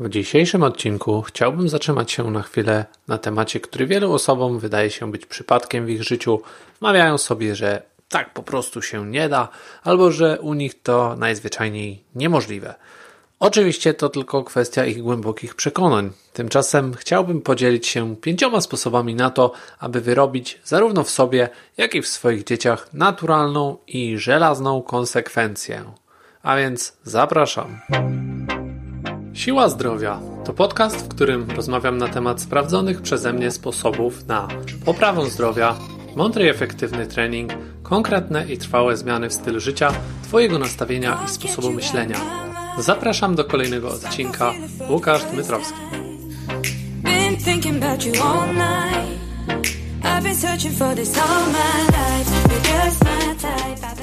W dzisiejszym odcinku chciałbym zatrzymać się na chwilę na temacie, który wielu osobom wydaje się być przypadkiem w ich życiu. Wmawiają sobie, że tak po prostu się nie da, albo że u nich to najzwyczajniej niemożliwe. Oczywiście to tylko kwestia ich głębokich przekonań. Tymczasem chciałbym podzielić się pięcioma sposobami na to, aby wyrobić zarówno w sobie, jak i w swoich dzieciach naturalną i żelazną konsekwencję. A więc zapraszam. Siła Zdrowia to podcast, w którym rozmawiam na temat sprawdzonych przeze mnie sposobów na poprawę zdrowia, mądry i efektywny trening, konkretne i trwałe zmiany w stylu życia, Twojego nastawienia i sposobu myślenia. Zapraszam do kolejnego odcinka. Łukasz Dmytrowski.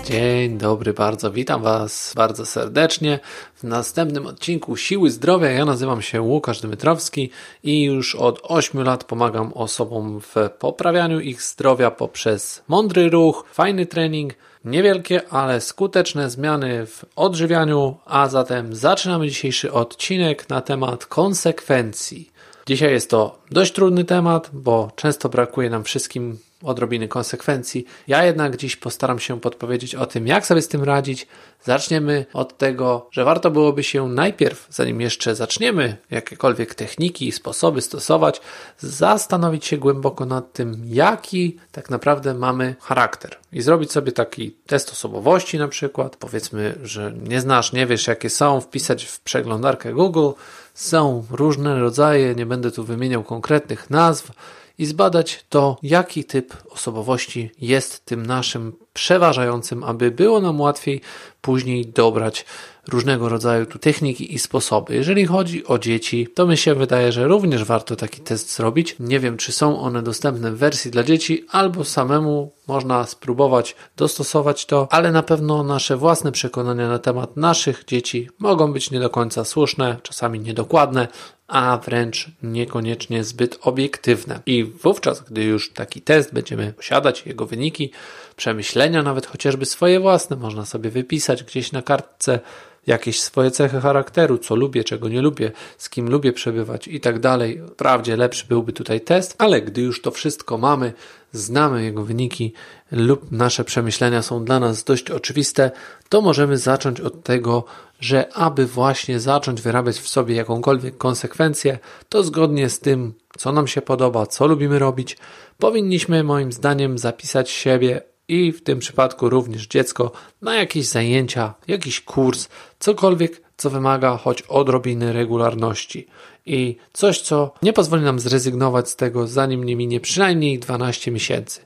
Dzień dobry, bardzo witam Was bardzo serdecznie w następnym odcinku Siły Zdrowia. Ja nazywam się Łukasz Dmytrowski i już od 8 lat pomagam osobom w poprawianiu ich zdrowia poprzez mądry ruch, fajny trening, niewielkie, ale skuteczne zmiany w odżywianiu. A zatem zaczynamy dzisiejszy odcinek na temat konsekwencji. Dzisiaj jest to dość trudny temat, bo często brakuje nam wszystkim odrobiny konsekwencji. Ja jednak dziś postaram się podpowiedzieć o tym, jak sobie z tym radzić. Zaczniemy od tego, że warto byłoby się najpierw, zanim jeszcze zaczniemy jakiekolwiek techniki i sposoby stosować, zastanowić się głęboko nad tym, jaki tak naprawdę mamy charakter. I zrobić sobie taki test osobowości na przykład. Powiedzmy, że nie znasz, nie wiesz jakie są, wpisać w przeglądarkę Google. Są różne rodzaje, nie będę tu wymieniał konkretnych nazw i zbadać to, jaki typ osobowości jest tym naszym przeważającym, aby było nam łatwiej później dobrać różnego rodzaju tu techniki i sposoby. Jeżeli chodzi o dzieci, to mi się wydaje, że również warto taki test zrobić. Nie wiem, czy są one dostępne w wersji dla dzieci, albo samemu można spróbować dostosować to, ale na pewno nasze własne przekonania na temat naszych dzieci mogą być nie do końca słuszne, czasami niedokładne, a wręcz niekoniecznie zbyt obiektywne. I wówczas, gdy już taki test będziemy posiadać, jego wyniki, przemyślenia, nawet chociażby swoje własne, można sobie wypisać gdzieś na kartce jakieś swoje cechy charakteru, co lubię, czego nie lubię, z kim lubię przebywać i tak dalej. Wprawdzie lepszy byłby tutaj test, ale gdy już to wszystko mamy, znamy jego wyniki lub nasze przemyślenia są dla nas dość oczywiste, to możemy zacząć od tego, że aby właśnie zacząć wyrabiać w sobie jakąkolwiek konsekwencję, to zgodnie z tym, co nam się podoba, co lubimy robić, powinniśmy moim zdaniem zapisać siebie i w tym przypadku również dziecko na jakieś zajęcia, jakiś kurs, cokolwiek, co wymaga choć odrobiny regularności i coś, co nie pozwoli nam zrezygnować z tego, zanim nie minie przynajmniej 12 miesięcy.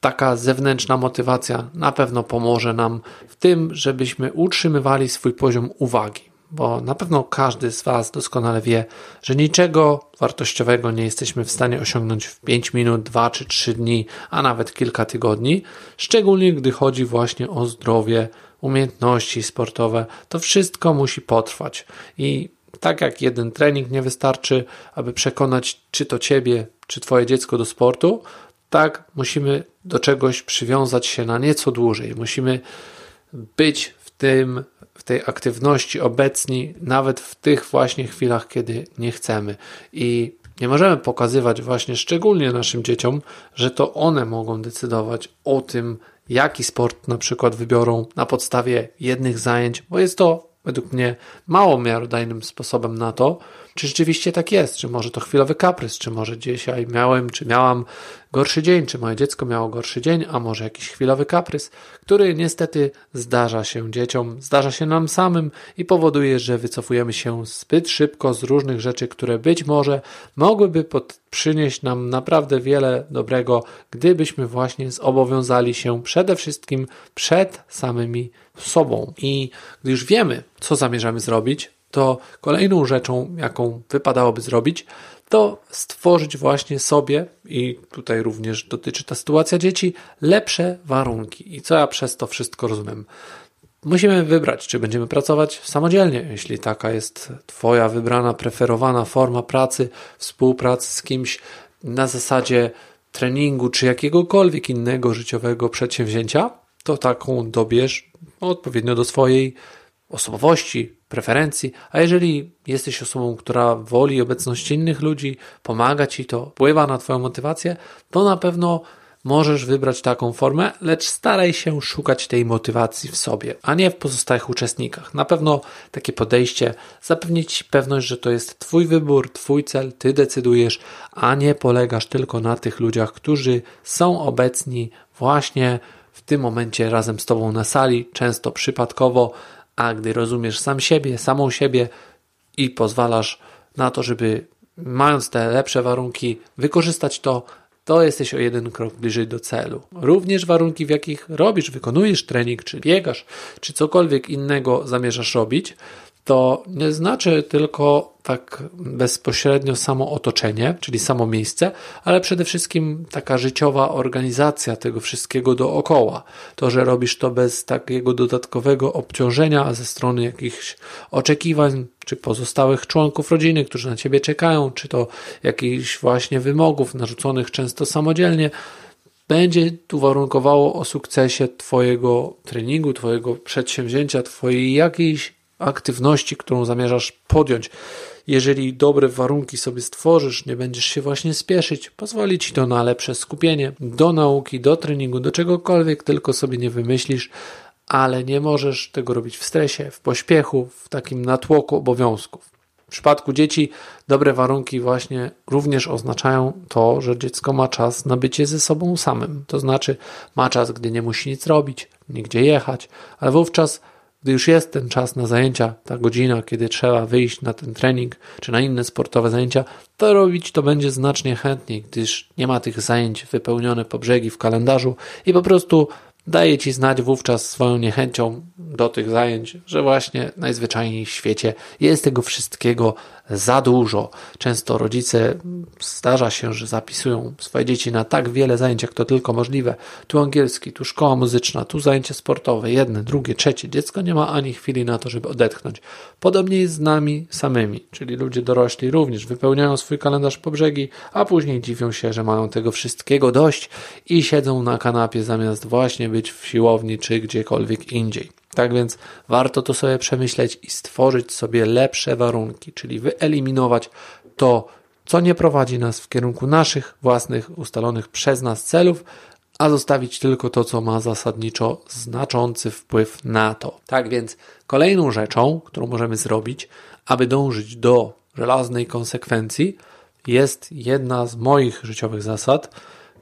Taka zewnętrzna motywacja na pewno pomoże nam w tym, żebyśmy utrzymywali swój poziom uwagi bo na pewno każdy z Was doskonale wie, że niczego wartościowego nie jesteśmy w stanie osiągnąć w 5 minut, 2 czy 3 dni, a nawet kilka tygodni, szczególnie gdy chodzi właśnie o zdrowie, umiejętności sportowe. To wszystko musi potrwać i tak jak jeden trening nie wystarczy, aby przekonać czy to Ciebie, czy Twoje dziecko do sportu, tak musimy do czegoś przywiązać się na nieco dłużej. Musimy być tym w tej aktywności obecni, nawet w tych właśnie chwilach, kiedy nie chcemy. I nie możemy pokazywać właśnie szczególnie naszym dzieciom, że to one mogą decydować o tym, jaki sport na przykład wybiorą na podstawie jednych zajęć, bo jest to według mnie mało miarodajnym sposobem na to, czy rzeczywiście tak jest, czy może to chwilowy kaprys, czy może dzisiaj miałem, czy miałam gorszy dzień, czy moje dziecko miało gorszy dzień, a może jakiś chwilowy kaprys, który niestety zdarza się dzieciom, zdarza się nam samym i powoduje, że wycofujemy się zbyt szybko z różnych rzeczy, które być może mogłyby pod, przynieść nam naprawdę wiele dobrego, gdybyśmy właśnie zobowiązali się przede wszystkim przed samymi sobą. I gdy już wiemy, co zamierzamy zrobić, to kolejną rzeczą, jaką wypadałoby zrobić, to stworzyć właśnie sobie, i tutaj również dotyczy ta sytuacja dzieci, lepsze warunki. I co ja przez to wszystko rozumiem? Musimy wybrać, czy będziemy pracować samodzielnie, jeśli taka jest Twoja wybrana, preferowana forma pracy, współpracy z kimś na zasadzie treningu czy jakiegokolwiek innego życiowego przedsięwzięcia, to taką dobierz odpowiednio do swojej osobowości, preferencji, a jeżeli jesteś osobą, która woli obecność innych ludzi, pomaga ci to, wpływa na Twoją motywację, to na pewno możesz wybrać taką formę, lecz staraj się szukać tej motywacji w sobie, a nie w pozostałych uczestnikach. Na pewno takie podejście zapewni Ci pewność, że to jest Twój wybór, Twój cel, Ty decydujesz, a nie polegasz tylko na tych ludziach, którzy są obecni właśnie w tym momencie razem z Tobą na sali, często przypadkowo, a gdy rozumiesz sam siebie, samą siebie i pozwalasz na to, żeby mając te lepsze warunki, wykorzystać to, to jesteś o jeden krok bliżej do celu. Również warunki, w jakich robisz, wykonujesz trening, czy biegasz, czy cokolwiek innego zamierzasz robić, to nie znaczy tylko tak bezpośrednio samo otoczenie, czyli samo miejsce, ale przede wszystkim taka życiowa organizacja tego wszystkiego dookoła. To, że robisz to bez takiego dodatkowego obciążenia ze strony jakichś oczekiwań, czy pozostałych członków rodziny, którzy na ciebie czekają, czy to jakichś właśnie wymogów narzuconych często samodzielnie, będzie tu warunkowało o sukcesie Twojego treningu, Twojego przedsięwzięcia, Twojej jakiejś aktywności, którą zamierzasz podjąć. Jeżeli dobre warunki sobie stworzysz, nie będziesz się właśnie spieszyć, pozwoli ci to na lepsze skupienie do nauki, do treningu, do czegokolwiek tylko sobie nie wymyślisz, ale nie możesz tego robić w stresie, w pośpiechu, w takim natłoku obowiązków. W przypadku dzieci dobre warunki właśnie również oznaczają to, że dziecko ma czas na bycie ze sobą samym. To znaczy ma czas, gdy nie musi nic robić, nigdzie jechać, ale wówczas gdy już jest ten czas na zajęcia, ta godzina, kiedy trzeba wyjść na ten trening czy na inne sportowe zajęcia, to robić to będzie znacznie chętniej, gdyż nie ma tych zajęć wypełnione po brzegi w kalendarzu i po prostu daje ci znać wówczas swoją niechęcią do tych zajęć, że właśnie najzwyczajniej w świecie jest tego wszystkiego za dużo. Często rodzice zdarza się, że zapisują swoje dzieci na tak wiele zajęć, jak to tylko możliwe. Tu angielski, tu szkoła muzyczna, tu zajęcie sportowe, jedne, drugie, trzecie. Dziecko nie ma ani chwili na to, żeby odetchnąć. Podobnie jest z nami samymi, czyli ludzie dorośli również wypełniają swój kalendarz po brzegi, a później dziwią się, że mają tego wszystkiego dość i siedzą na kanapie zamiast właśnie być w siłowni czy gdziekolwiek indziej. Tak więc warto to sobie przemyśleć i stworzyć sobie lepsze warunki, czyli wyeliminować to, co nie prowadzi nas w kierunku naszych własnych ustalonych przez nas celów, a zostawić tylko to, co ma zasadniczo znaczący wpływ na to. Tak więc kolejną rzeczą, którą możemy zrobić, aby dążyć do żelaznej konsekwencji, jest jedna z moich życiowych zasad,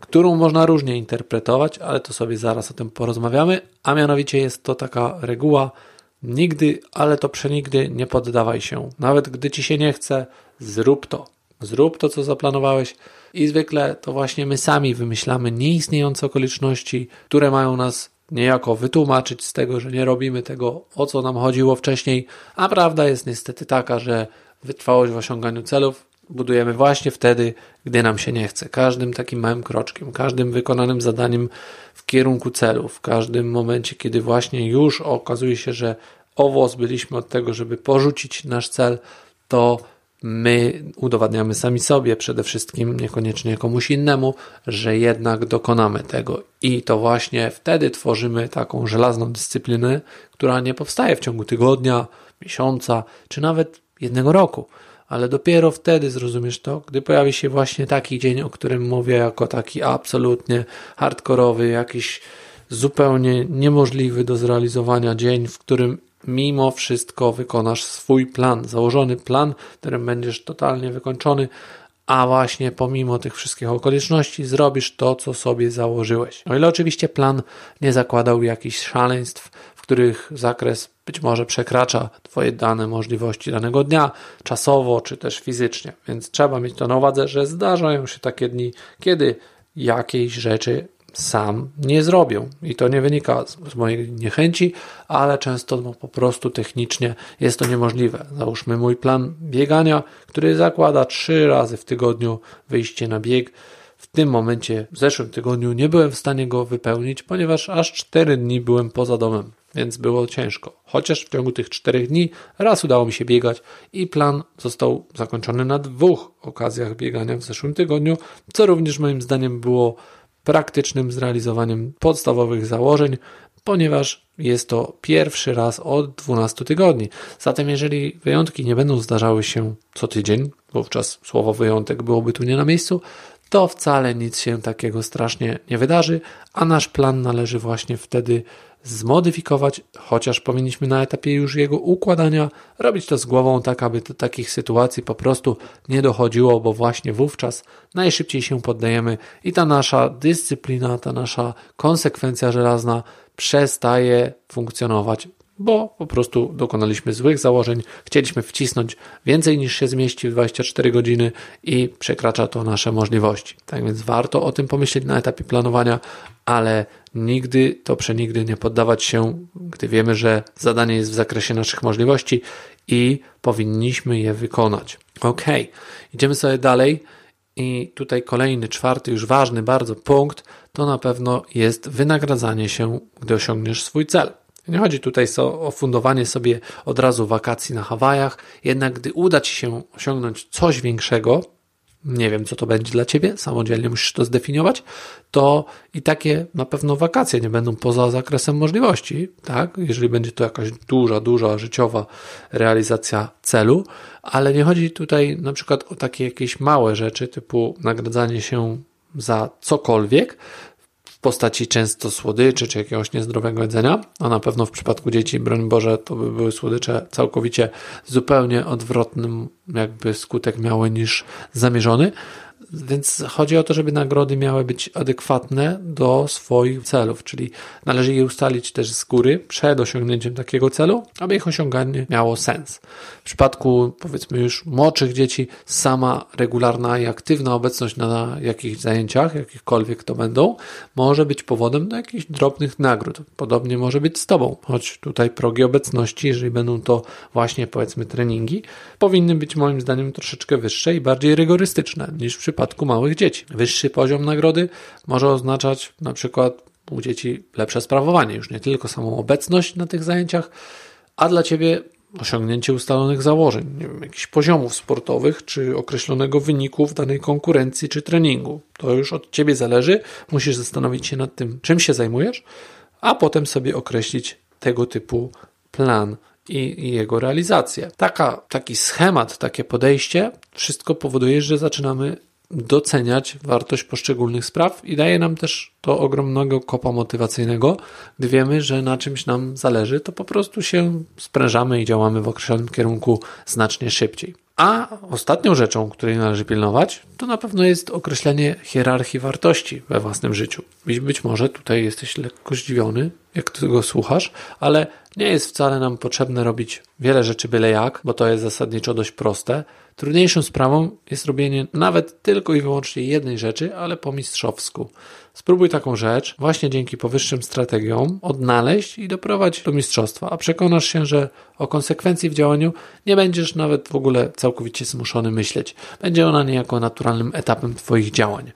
którą można różnie interpretować, ale to sobie zaraz o tym porozmawiamy, a mianowicie jest to taka reguła nigdy, ale to przenigdy nie poddawaj się. Nawet gdy ci się nie chce, zrób to. Zrób to, co zaplanowałeś i zwykle to właśnie my sami wymyślamy nieistniejące okoliczności, które mają nas niejako wytłumaczyć z tego, że nie robimy tego, o co nam chodziło wcześniej, a prawda jest niestety taka, że wytrwałość w osiąganiu celów budujemy właśnie wtedy, gdy nam się nie chce. Każdym takim małym kroczkiem, każdym wykonanym zadaniem w kierunku celu, w każdym momencie, kiedy właśnie już okazuje się, że owoc byliśmy od tego, żeby porzucić nasz cel, to my udowadniamy sami sobie, przede wszystkim niekoniecznie komuś innemu, że jednak dokonamy tego. I to właśnie wtedy tworzymy taką żelazną dyscyplinę, która nie powstaje w ciągu tygodnia, miesiąca, czy nawet jednego roku ale dopiero wtedy zrozumiesz to, gdy pojawi się właśnie taki dzień, o którym mówię, jako taki absolutnie hardkorowy, jakiś zupełnie niemożliwy do zrealizowania dzień, w którym mimo wszystko wykonasz swój plan, założony plan, którym będziesz totalnie wykończony, a właśnie pomimo tych wszystkich okoliczności zrobisz to, co sobie założyłeś. O ile oczywiście plan nie zakładał jakichś szaleństw, w których zakres być może przekracza Twoje dane możliwości danego dnia, czasowo czy też fizycznie. Więc trzeba mieć to na uwadze, że zdarzają się takie dni, kiedy jakiejś rzeczy sam nie zrobię. I to nie wynika z, mojej niechęci, ale często no, po prostu technicznie jest to niemożliwe. Załóżmy mój plan biegania, który zakłada trzy razy w tygodniu wyjście na bieg. W tym momencie, w zeszłym tygodniu, nie byłem w stanie go wypełnić, ponieważ aż cztery dni byłem poza domem więc było ciężko. Chociaż w ciągu tych czterech dni raz udało mi się biegać i plan został zakończony na dwóch okazjach biegania w zeszłym tygodniu, co również moim zdaniem było praktycznym zrealizowaniem podstawowych założeń ponieważ jest to pierwszy raz od 12 tygodni. Zatem, jeżeli wyjątki nie będą zdarzały się co tydzień, wówczas słowo wyjątek byłoby tu nie na miejscu, to wcale nic się takiego strasznie nie wydarzy, a nasz plan należy właśnie wtedy zmodyfikować, chociaż powinniśmy na etapie już jego układania robić to z głową, tak aby do takich sytuacji po prostu nie dochodziło, bo właśnie wówczas najszybciej się poddajemy i ta nasza dyscyplina, ta nasza konsekwencja żelazna przestaje funkcjonować bo po prostu dokonaliśmy złych założeń, chcieliśmy wcisnąć więcej niż się zmieści w 24 godziny i przekracza to nasze możliwości. Tak więc warto o tym pomyśleć na etapie planowania, ale nigdy to przenigdy nie poddawać się, gdy wiemy, że zadanie jest w zakresie naszych możliwości i powinniśmy je wykonać. Ok, idziemy sobie dalej. I tutaj kolejny, czwarty, już ważny bardzo punkt, to na pewno jest wynagradzanie się, gdy osiągniesz swój cel. Nie chodzi tutaj o fundowanie sobie od razu wakacji na Hawajach, jednak gdy uda Ci się osiągnąć coś większego, nie wiem co to będzie dla Ciebie, samodzielnie musisz to zdefiniować, to i takie na pewno wakacje nie będą poza zakresem możliwości, tak? Jeżeli będzie to jakaś duża, duża życiowa realizacja celu, ale nie chodzi tutaj na przykład o takie jakieś małe rzeczy typu nagradzanie się za cokolwiek, postaci często słodyczy czy jakiegoś niezdrowego jedzenia, a na pewno w przypadku dzieci, broń Boże, to by były słodycze całkowicie zupełnie odwrotnym jakby skutek miały niż zamierzony. Więc chodzi o to, żeby nagrody miały być adekwatne do swoich celów, czyli należy je ustalić też z góry przed osiągnięciem takiego celu, aby ich osiąganie miało sens. W przypadku powiedzmy już młodszych dzieci, sama regularna i aktywna obecność na jakichś zajęciach, jakichkolwiek to będą, może być powodem do jakichś drobnych nagród. Podobnie może być z Tobą, choć tutaj progi obecności, jeżeli będą to właśnie powiedzmy treningi, powinny być moim zdaniem troszeczkę wyższe i bardziej rygorystyczne niż w przypadku małych dzieci. Wyższy poziom nagrody może oznaczać na przykład u dzieci lepsze sprawowanie, już nie tylko samą obecność na tych zajęciach, a dla Ciebie osiągnięcie ustalonych założeń, nie wiem, jakichś poziomów sportowych, czy określonego wyniku w danej konkurencji czy treningu. To już od Ciebie zależy. Musisz zastanowić się nad tym, czym się zajmujesz, a potem sobie określić tego typu plan i, i, jego realizację. Taka, taki schemat, takie podejście, wszystko powoduje, że zaczynamy doceniać wartość poszczególnych spraw i daje nam też to ogromnego kopa motywacyjnego, gdy wiemy, że na czymś nam zależy, to po prostu się sprężamy i działamy w określonym kierunku znacznie szybciej. A ostatnią rzeczą, której należy pilnować, to na pewno jest określenie hierarchii wartości we własnym życiu. Być może tutaj jesteś lekko zdziwiony, jak tego słuchasz, ale nie jest wcale nam potrzebne robić wiele rzeczy byle jak, bo to jest zasadniczo dość proste. Trudniejszą sprawą jest robienie nawet tylko i wyłącznie jednej rzeczy, ale po mistrzowsku. Spróbuj taką rzecz, właśnie dzięki powyższym strategiom, odnaleźć i doprowadź do mistrzostwa, a przekonasz się, że o konsekwencji w działaniu nie będziesz nawet w ogóle całkowicie zmuszony myśleć. Będzie ona niejako naturalnym etapem Twoich działań.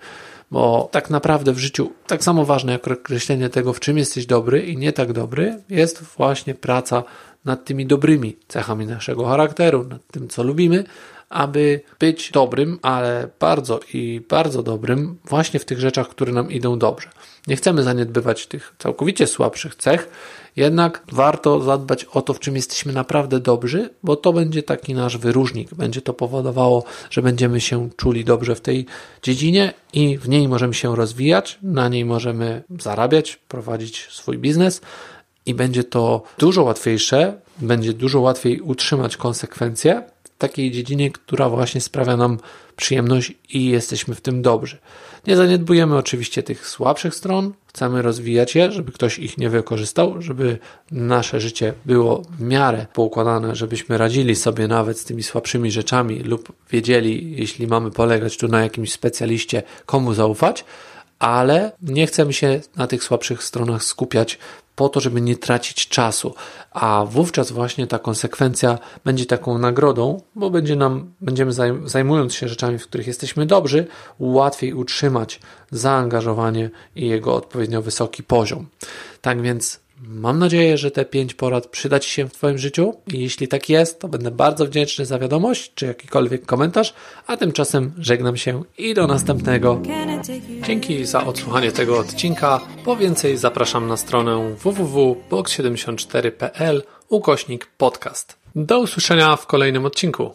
Bo tak naprawdę w życiu tak samo ważne jak określenie tego, w czym jesteś dobry i nie tak dobry, jest właśnie praca nad tymi dobrymi cechami naszego charakteru, nad tym, co lubimy, aby być dobrym, ale bardzo i bardzo dobrym właśnie w tych rzeczach, które nam idą dobrze. Nie chcemy zaniedbywać tych całkowicie słabszych cech, jednak warto zadbać o to, w czym jesteśmy naprawdę dobrzy, bo to będzie taki nasz wyróżnik. Będzie to powodowało, że będziemy się czuli dobrze w tej dziedzinie i w niej możemy się rozwijać, na niej możemy zarabiać, prowadzić swój biznes i będzie to dużo łatwiejsze, będzie dużo łatwiej utrzymać konsekwencje takiej dziedzinie, która właśnie sprawia nam przyjemność i jesteśmy w tym dobrzy. Nie zaniedbujemy oczywiście tych słabszych stron, chcemy rozwijać je, żeby ktoś ich nie wykorzystał, żeby nasze życie było w miarę poukładane, żebyśmy radzili sobie nawet z tymi słabszymi rzeczami lub wiedzieli, jeśli mamy polegać tu na jakimś specjaliście, komu zaufać, ale nie chcemy się na tych słabszych stronach skupiać po to, żeby nie tracić czasu, a wówczas właśnie ta konsekwencja będzie taką nagrodą, bo będzie nam, będziemy zajmując się rzeczami, w których jesteśmy dobrzy, łatwiej utrzymać zaangażowanie i jego odpowiednio wysoki poziom. Tak więc Mam nadzieję, że te pięć porad przyda Ci się w Twoim życiu i jeśli tak jest, to będę bardzo wdzięczny za wiadomość czy jakikolwiek komentarz, a tymczasem żegnam się i do następnego. Dzięki za odsłuchanie tego odcinka. Po więcej zapraszam na stronę www.box74.pl ukośnik podcast. Do usłyszenia w kolejnym odcinku.